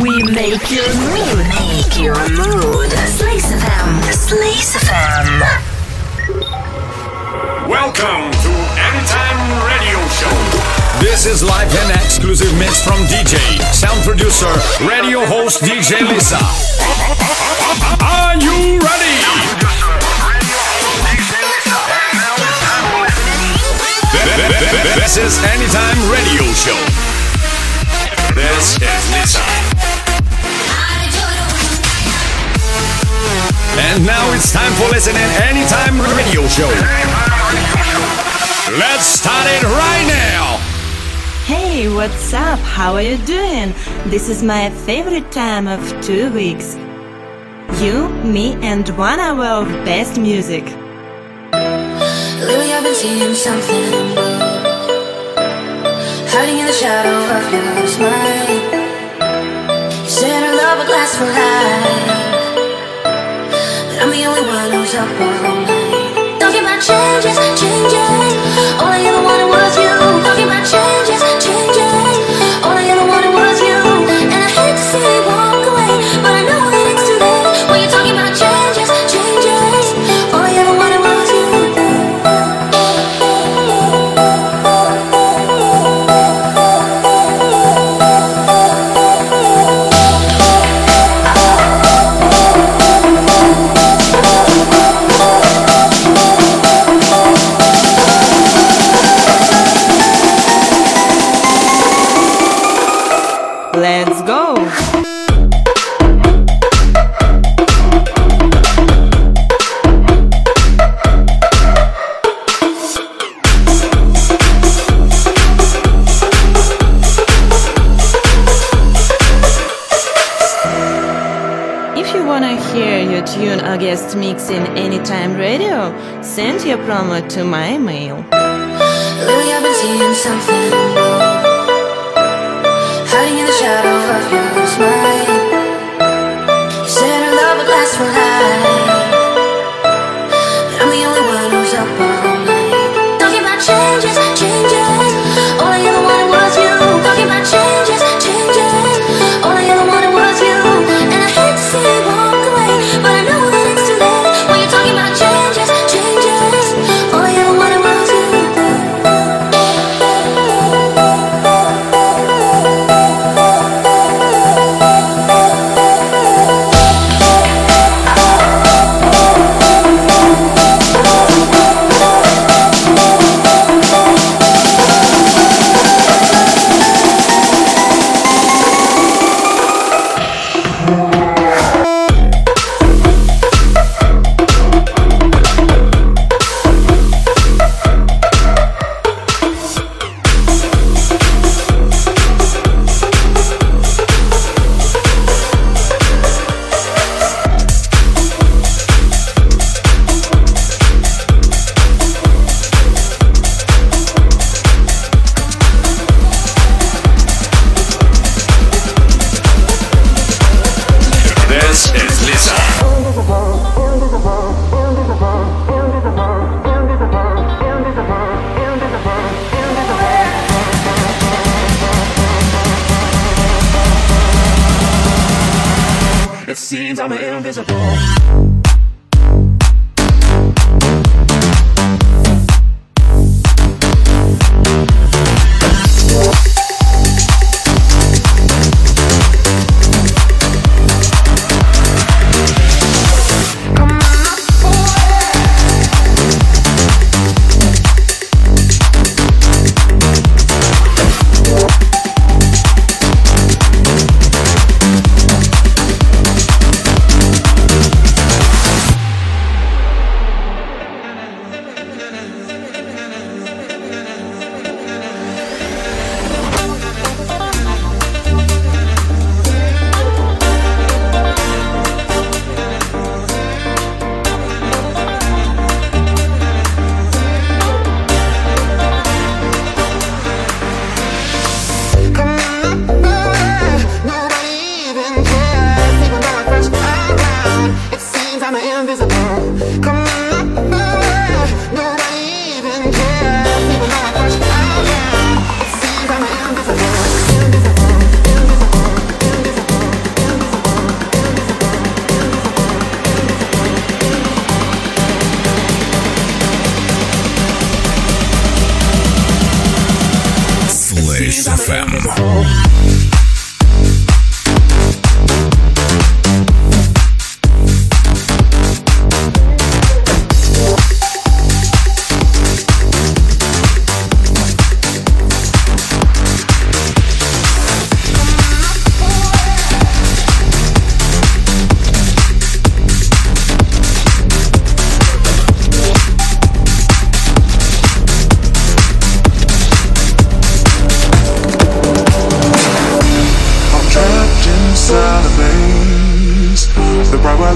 We make your mood. Make your mood. Slice FM. Slice FM. Welcome to Anytime Radio Show. This is live and exclusive mix from DJ, sound producer, radio host DJ Lisa. Are you ready? This is Anytime Radio Show. This is Lisa. And now it's time for listening Anytime Radio Show. Let's start it right now. Hey, what's up? How are you doing? This is my favorite time of two weeks. You, me, and one hour of best music. Lately I've been seeing something Hiding in the shadow of your smile You said our love would last for life But I'm the only one who's up all night Talking about changes, changes. All I ever wanted guest mix in Anytime Radio, send your promo to my mail. Lately I've been seeing something. Hiding in the shadow of your smile invisible.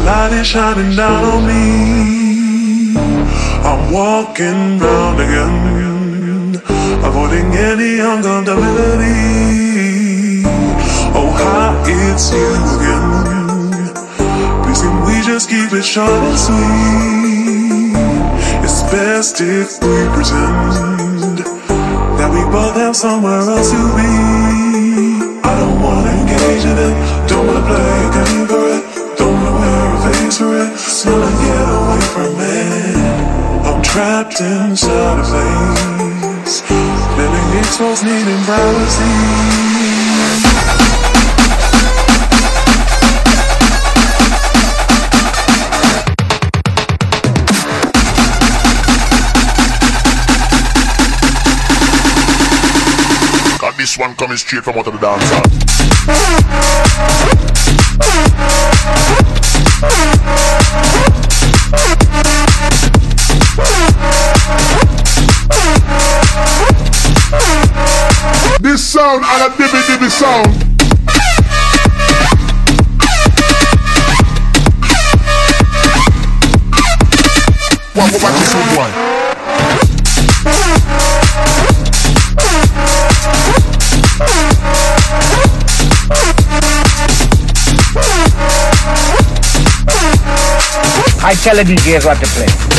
Light is shining down on me. I'm walking round again, avoiding any uncomfortability. Oh, hi, it's you again. Please, can we just keep it short and sweet? It's best if we pretend that we both have somewhere else to be. I don't wanna engage in it, don't wanna play a game just wanna get away from it. I'm trapped inside a place, living exposed, needing privacy. this one coming straight from out of the dancer. Sound and a dibby dibby sound. One? I tell the DJs what to play.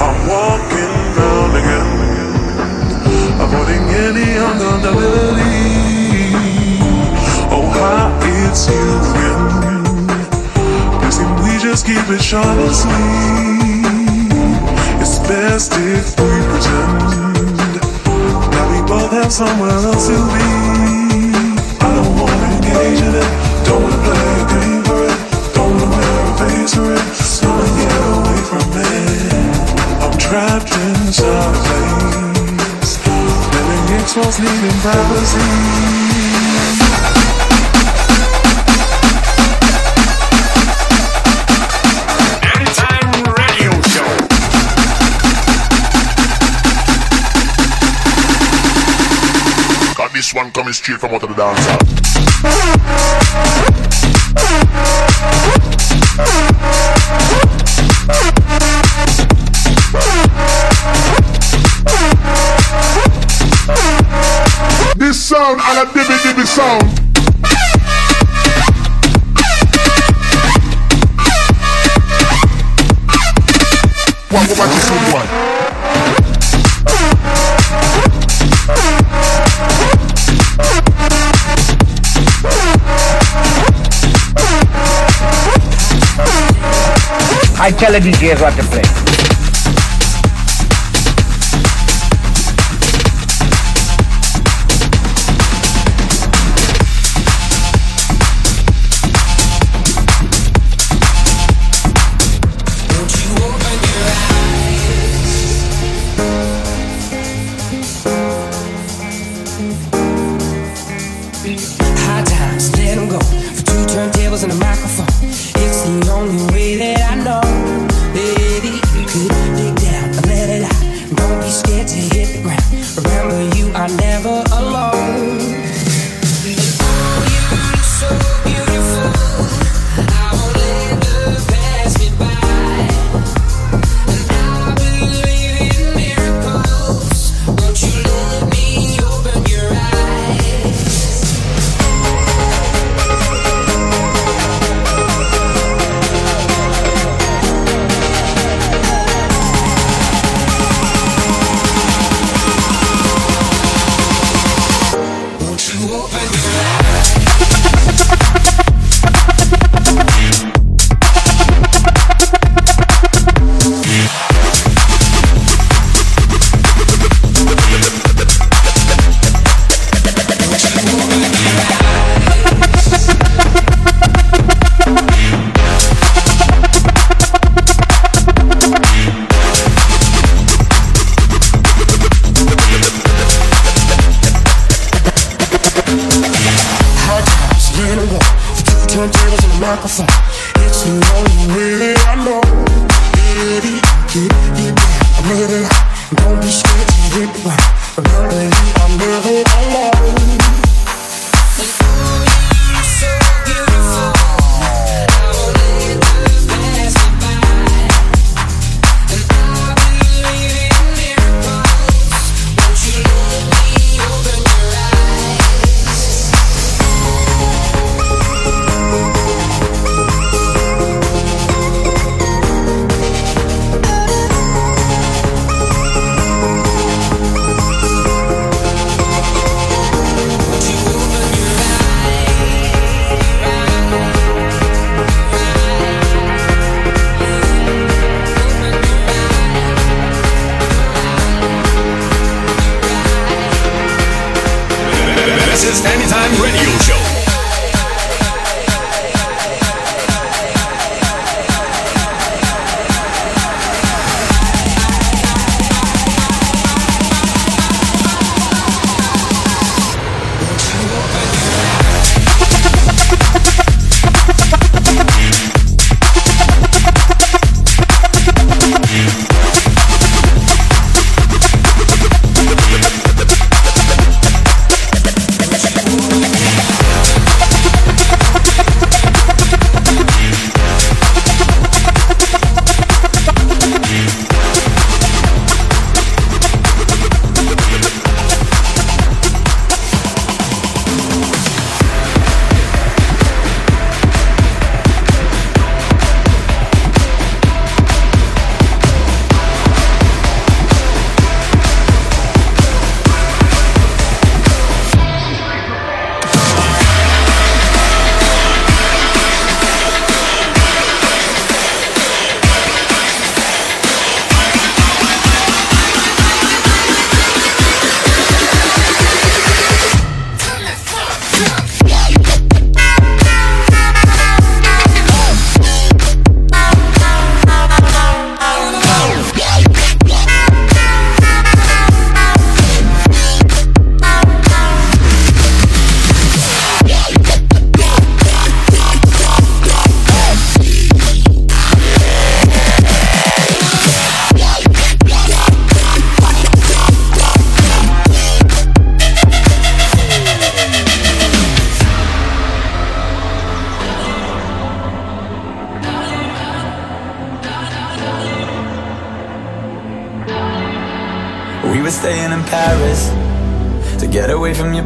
I'm walking round again, avoiding any uncomfortability. Oh, it's you again. We just keep it short and sweet? It's best if we pretend we both have somewhere else to be. Anytime radio show. Got this one coming straight from out of the dancer. Sound and a dibby dibby sound. What, what, what this one? I tell the DJs what to play. Times, let them go. For two turntables and a microphone. It's the only way that I know.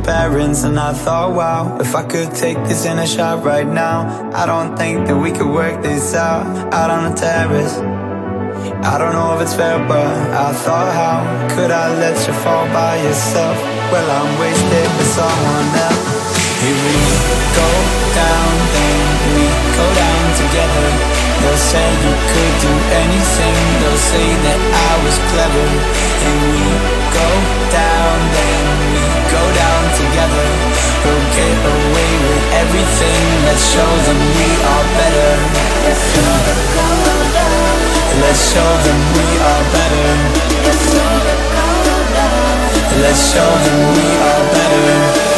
Parents, and I thought, wow, if I could take this in a shot right now, I don't think that we could work this out out on the terrace. I don't know if it's fair, but I thought, how could I let you fall by yourself? Well, I'm wasted with someone else. Here we go down, then we go down together. They'll say you could do anything, they'll say that I was clever. And we go down, then we go down together. We'll get away with everything, let's show them we are better. Let's show them we are better. Let's show them we are better.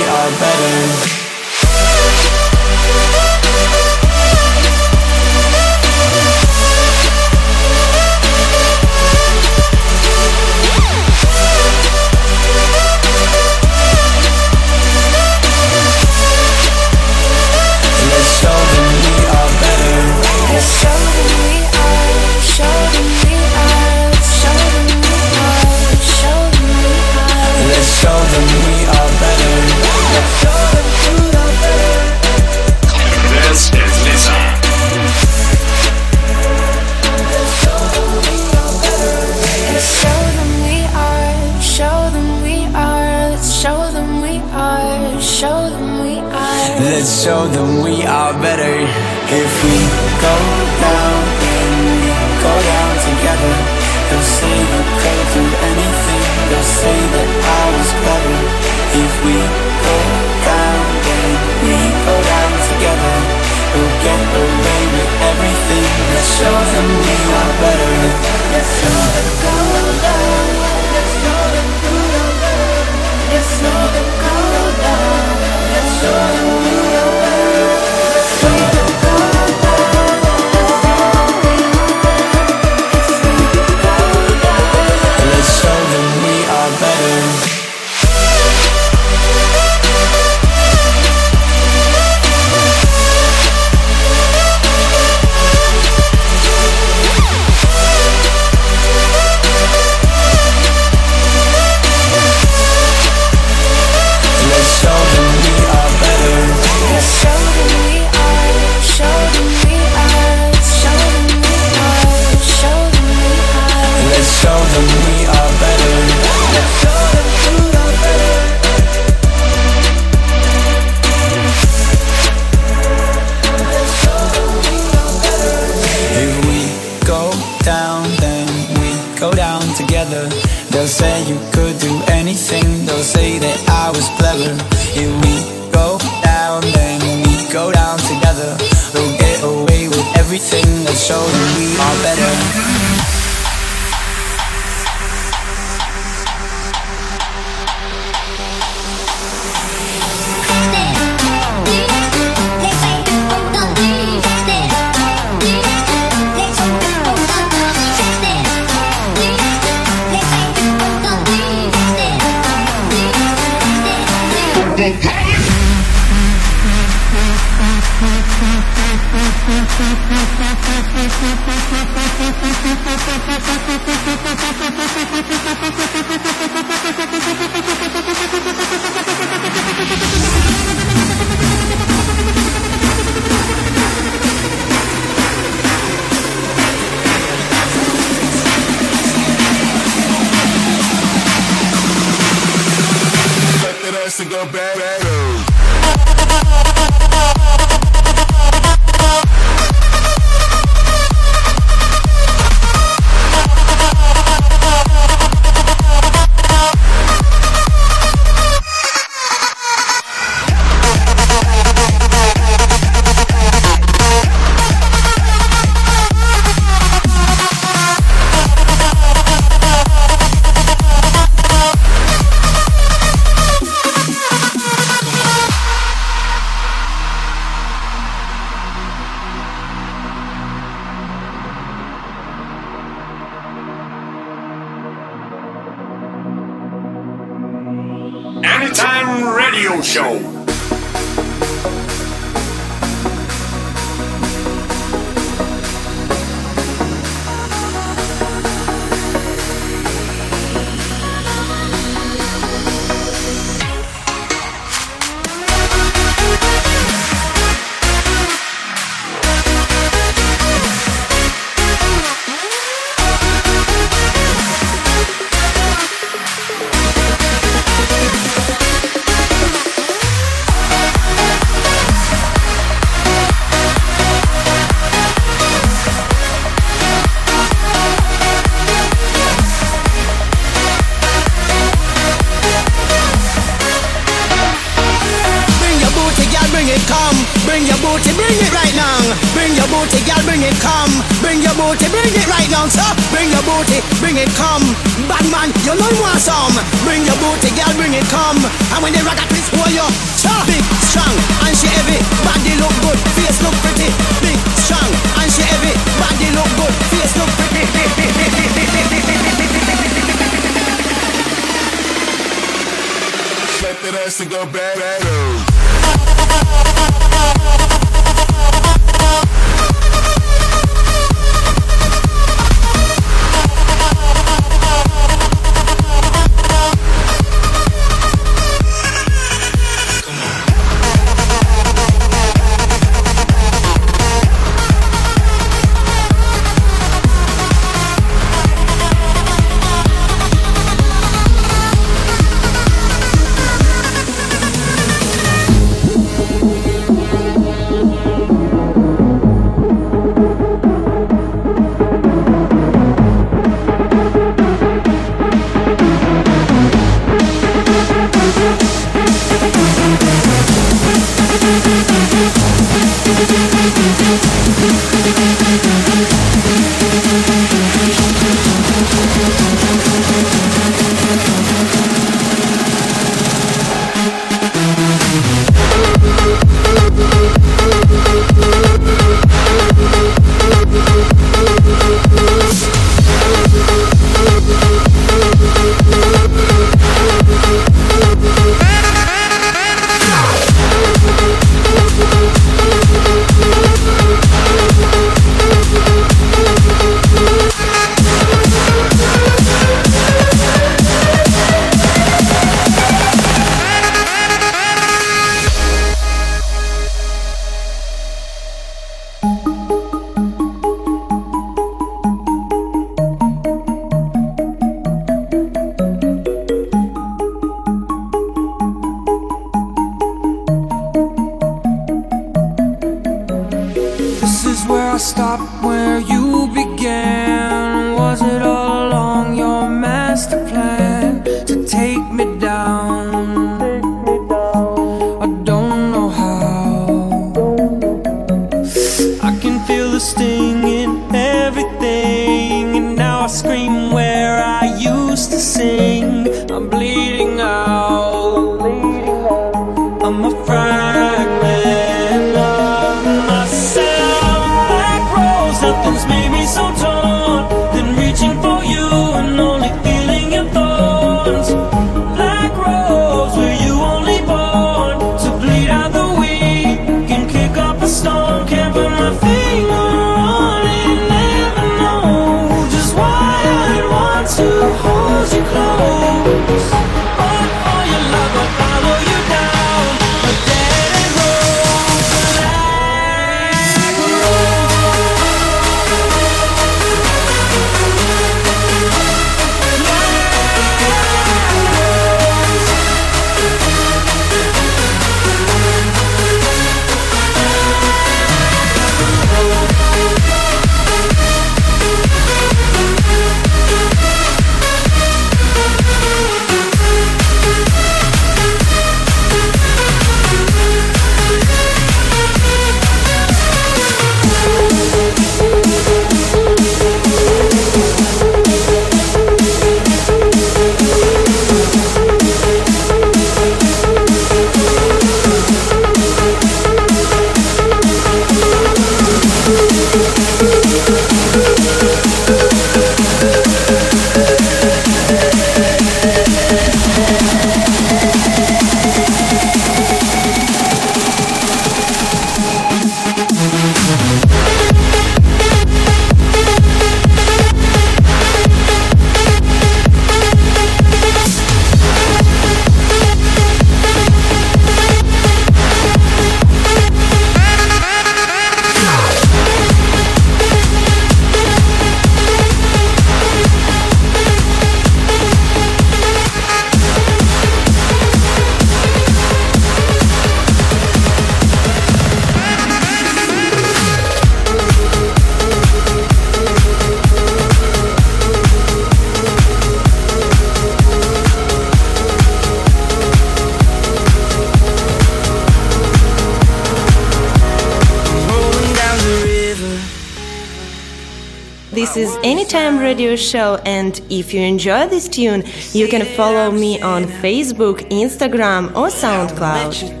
radio show. And if you enjoy this tune, you can follow me on Facebook, Instagram, or SoundCloud.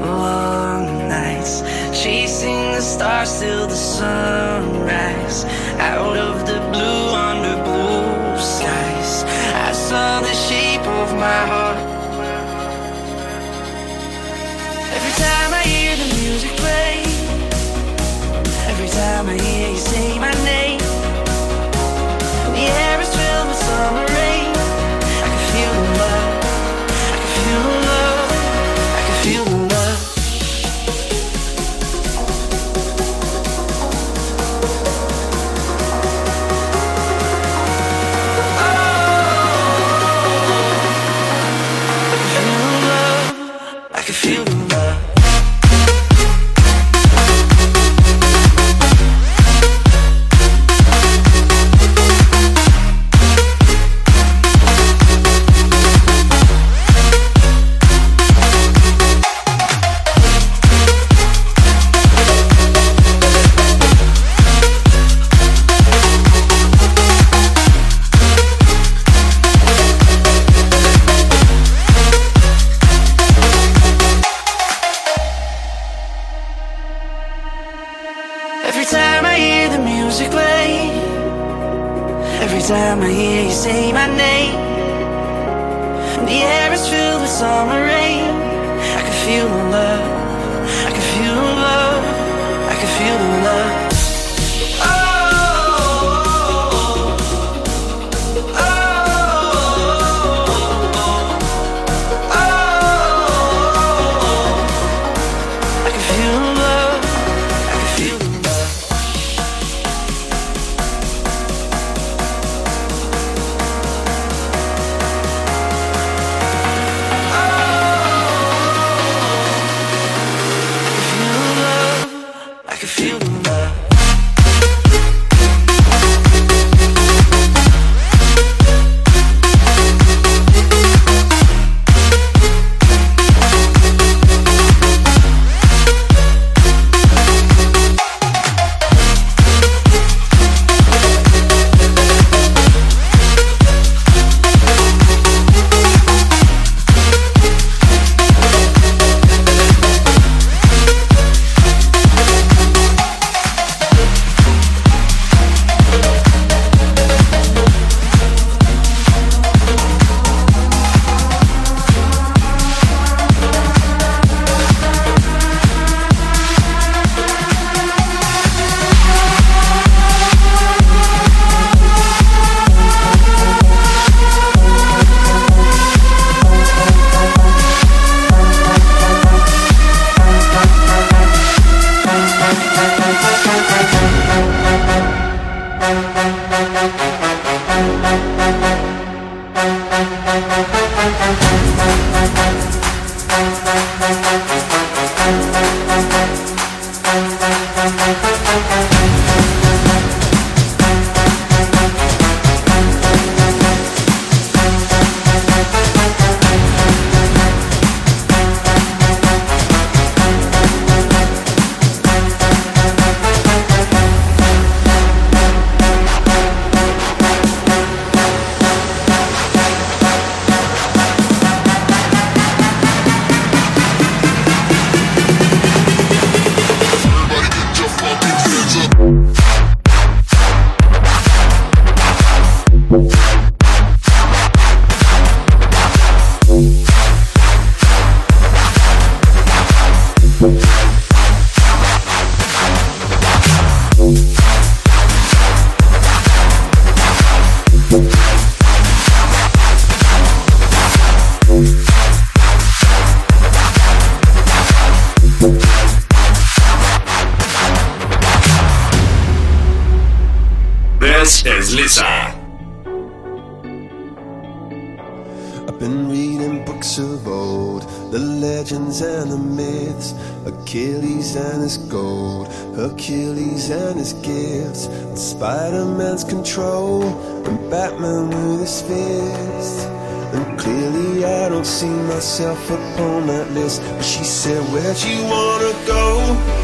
long nights chasing the stars till the sunrise out of the blue under blue skies i saw the shape of my heart every time i hear the music play time I hear you say my name, the air is filled with summer. Hercules and his gifts, and Spider-Man's control, and Batman with his fist. And clearly I don't see myself upon that list. But she said, Where'd you wanna go?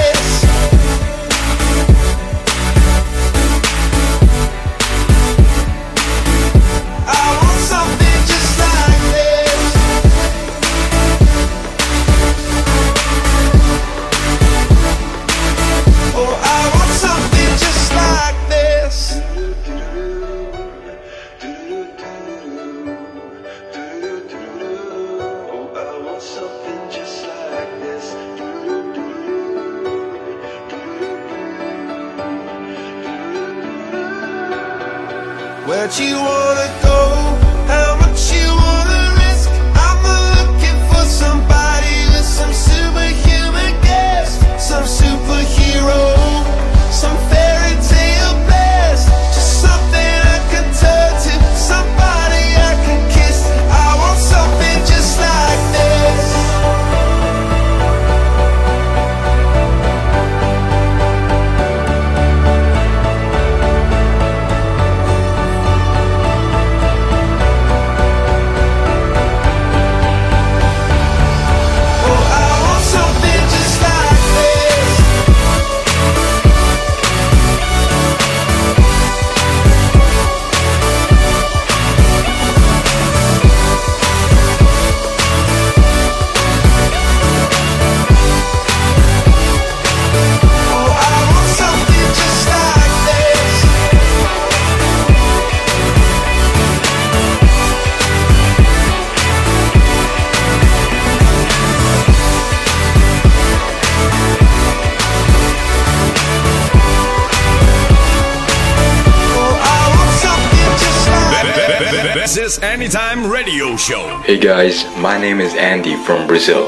Anytime radio show. Hey guys, my name is Andy from Brazil,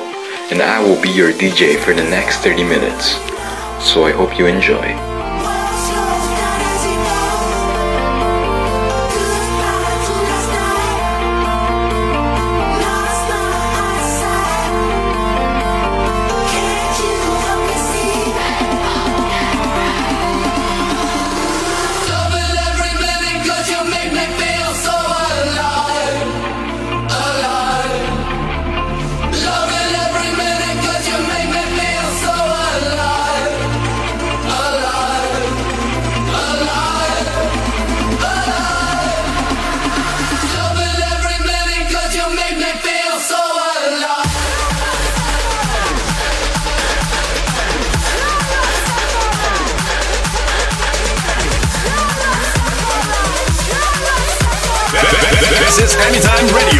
and I will be your DJ for the next 30 minutes. So I hope you enjoy. Anytime ready.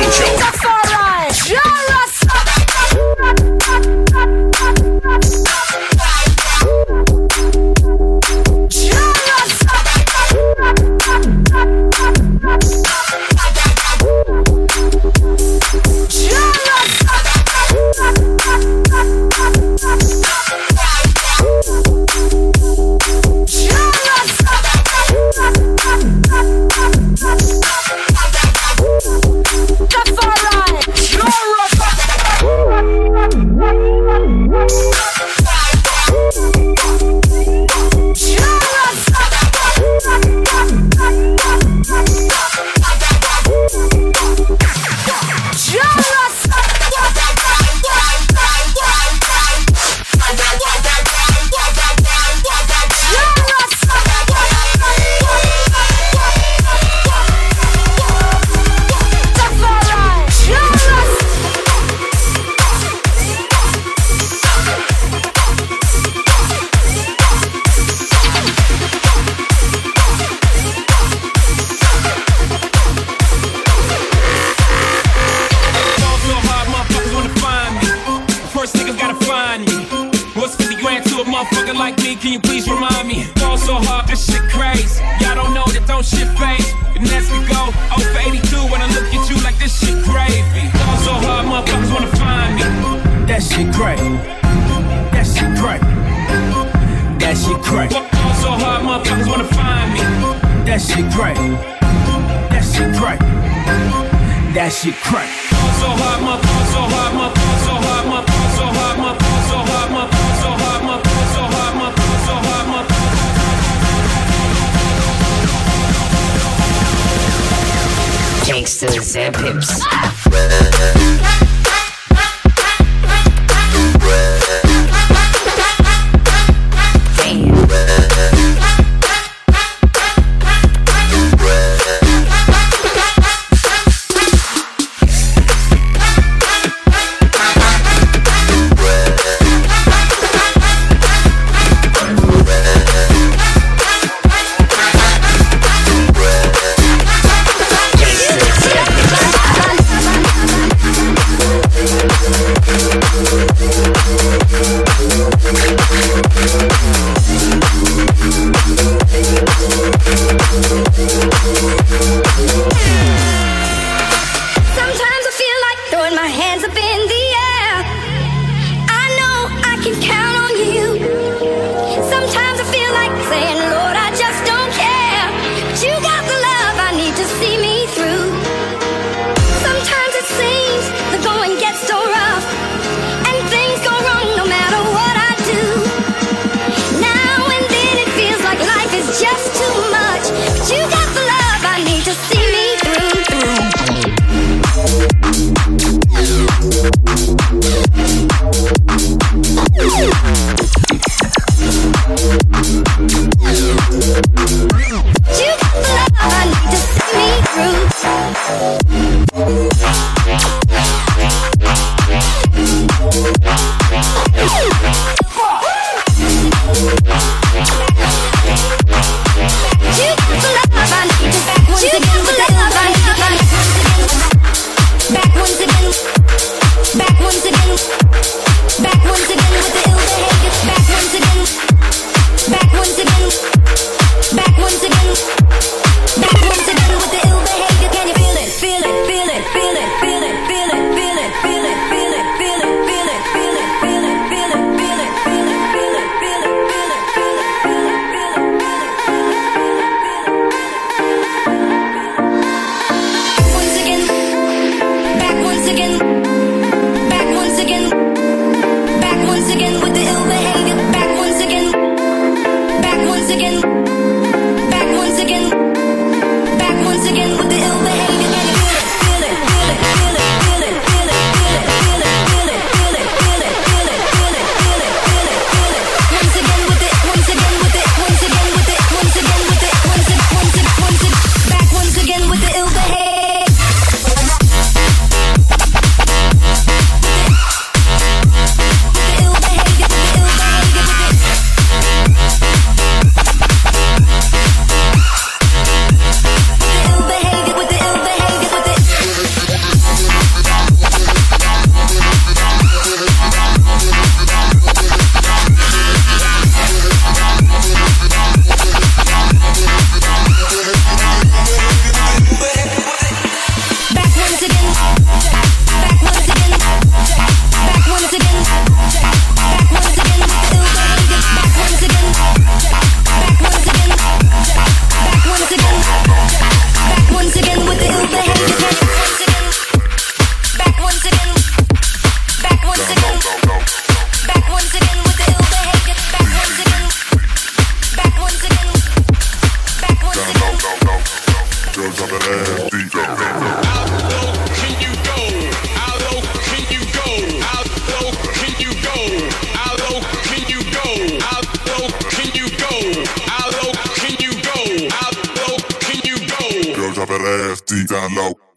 Drop that ass deep down low.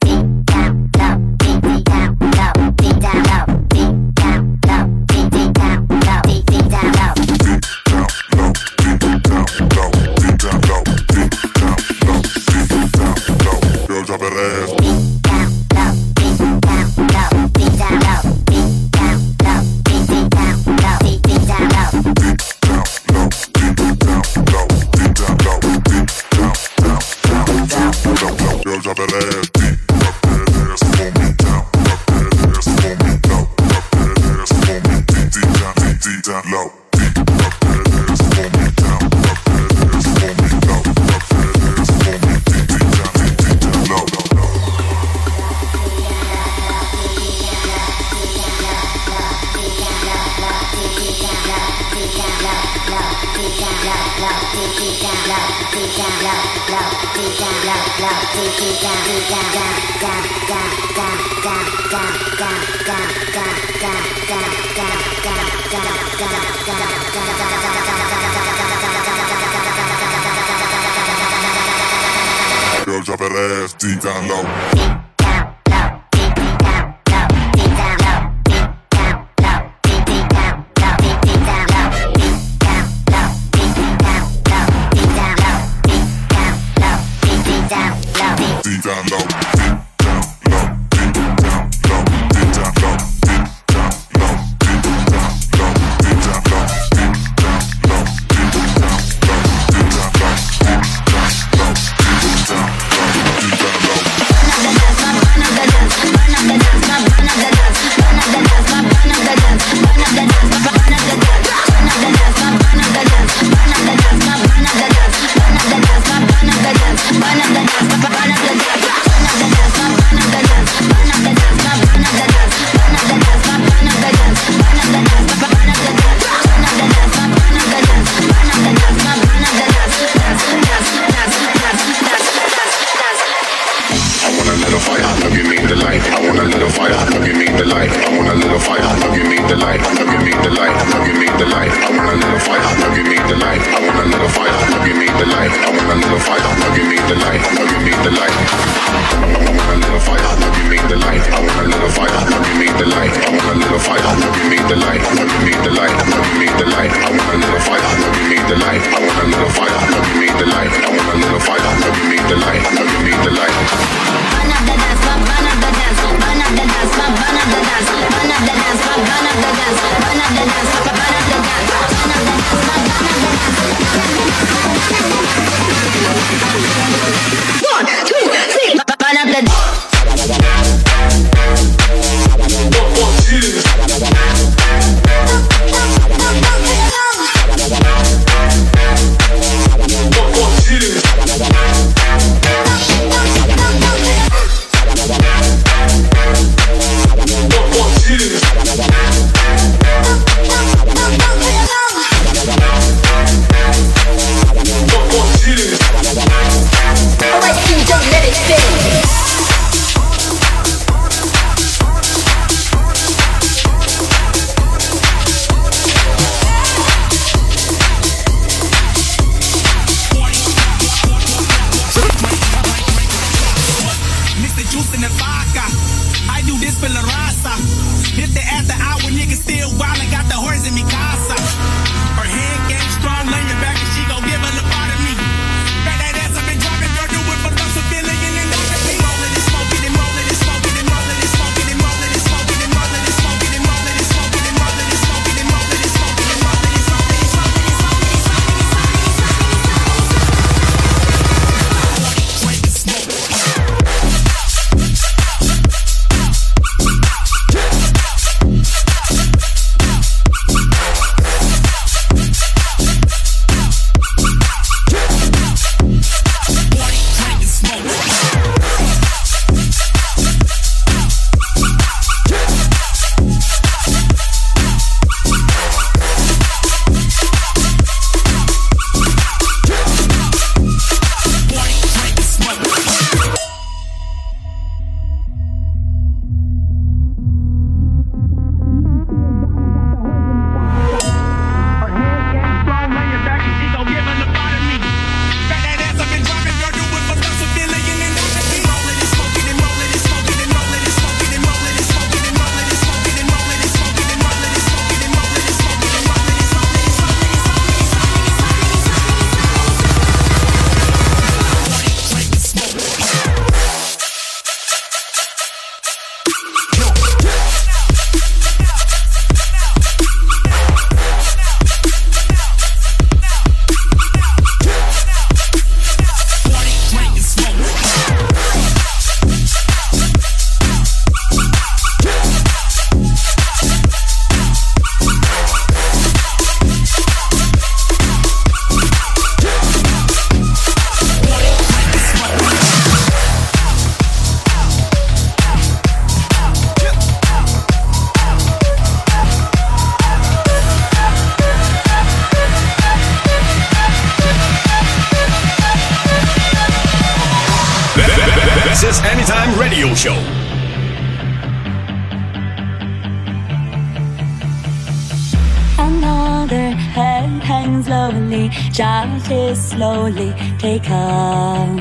started slowly take on.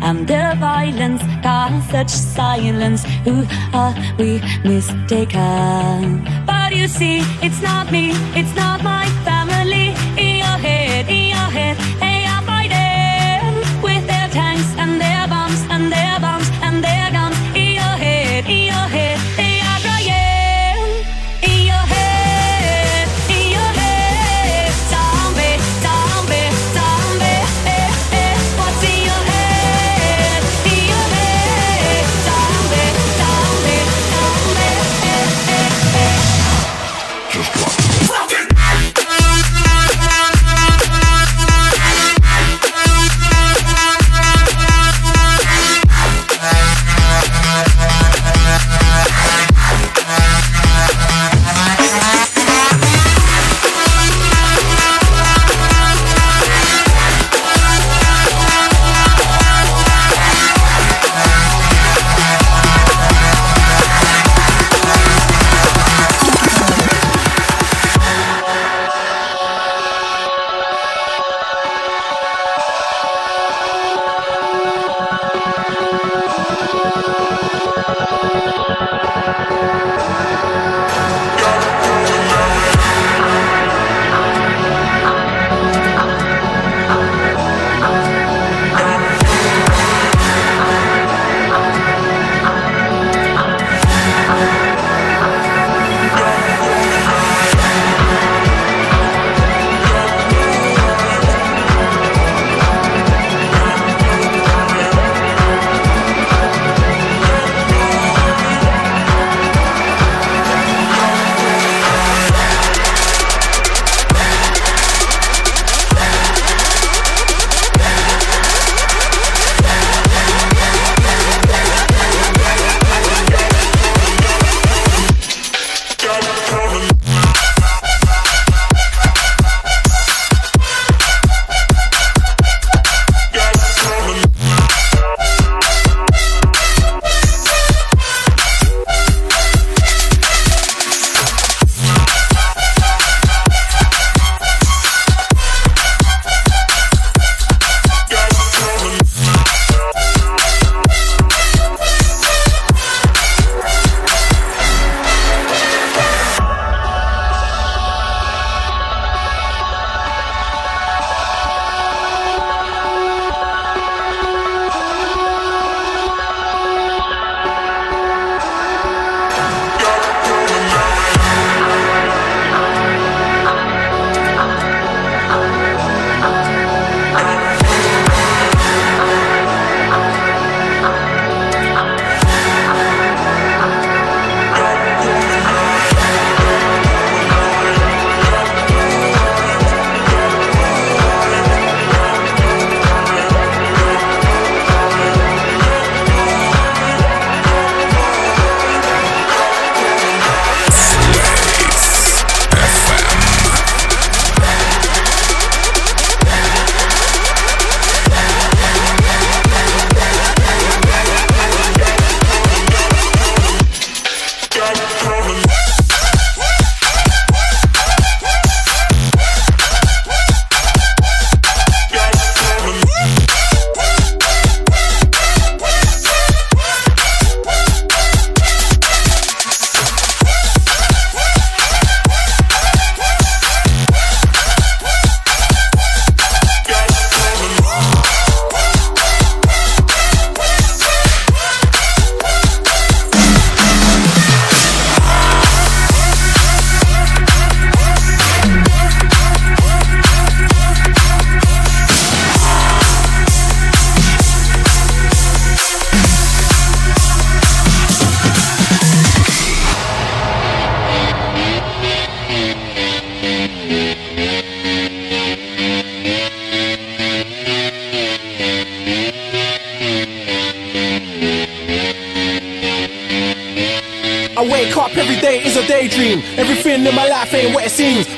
And the violence got such silence. Who are we mistaken? But you see, it's not me, it's not my fault.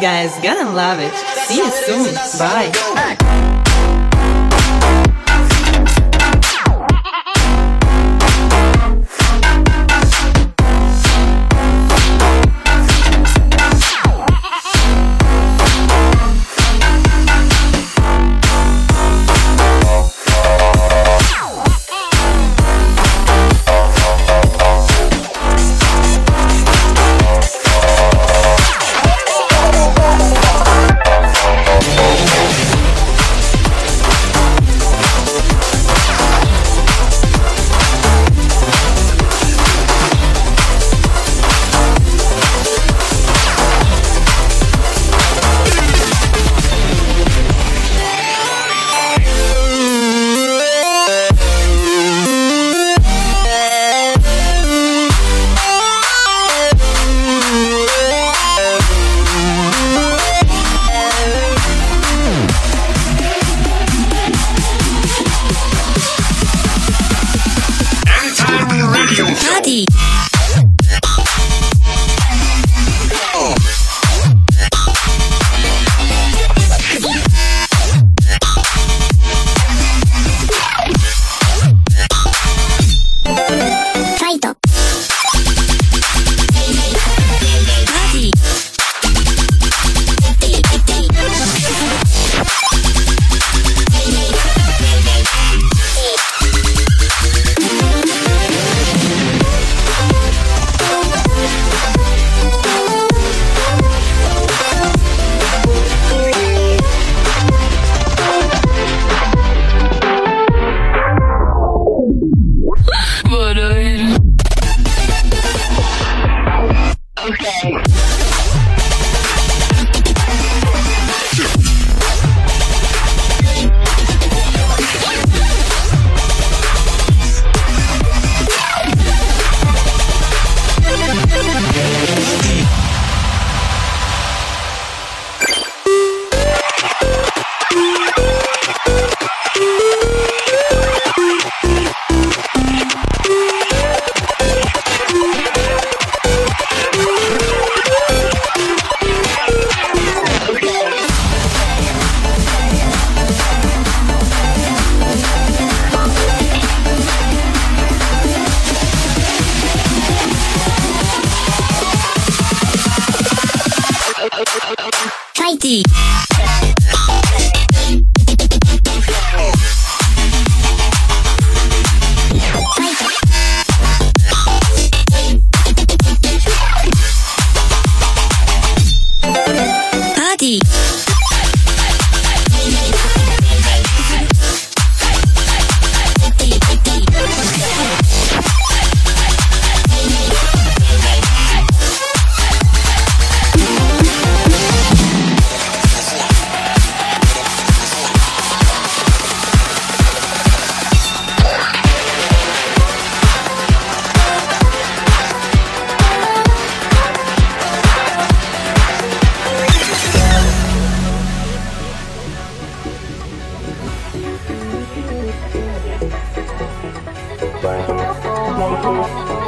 guys. Gonna love it. See you soon. Bye.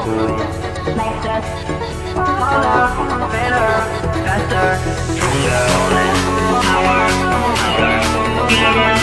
Like us Harder, better, faster, stronger.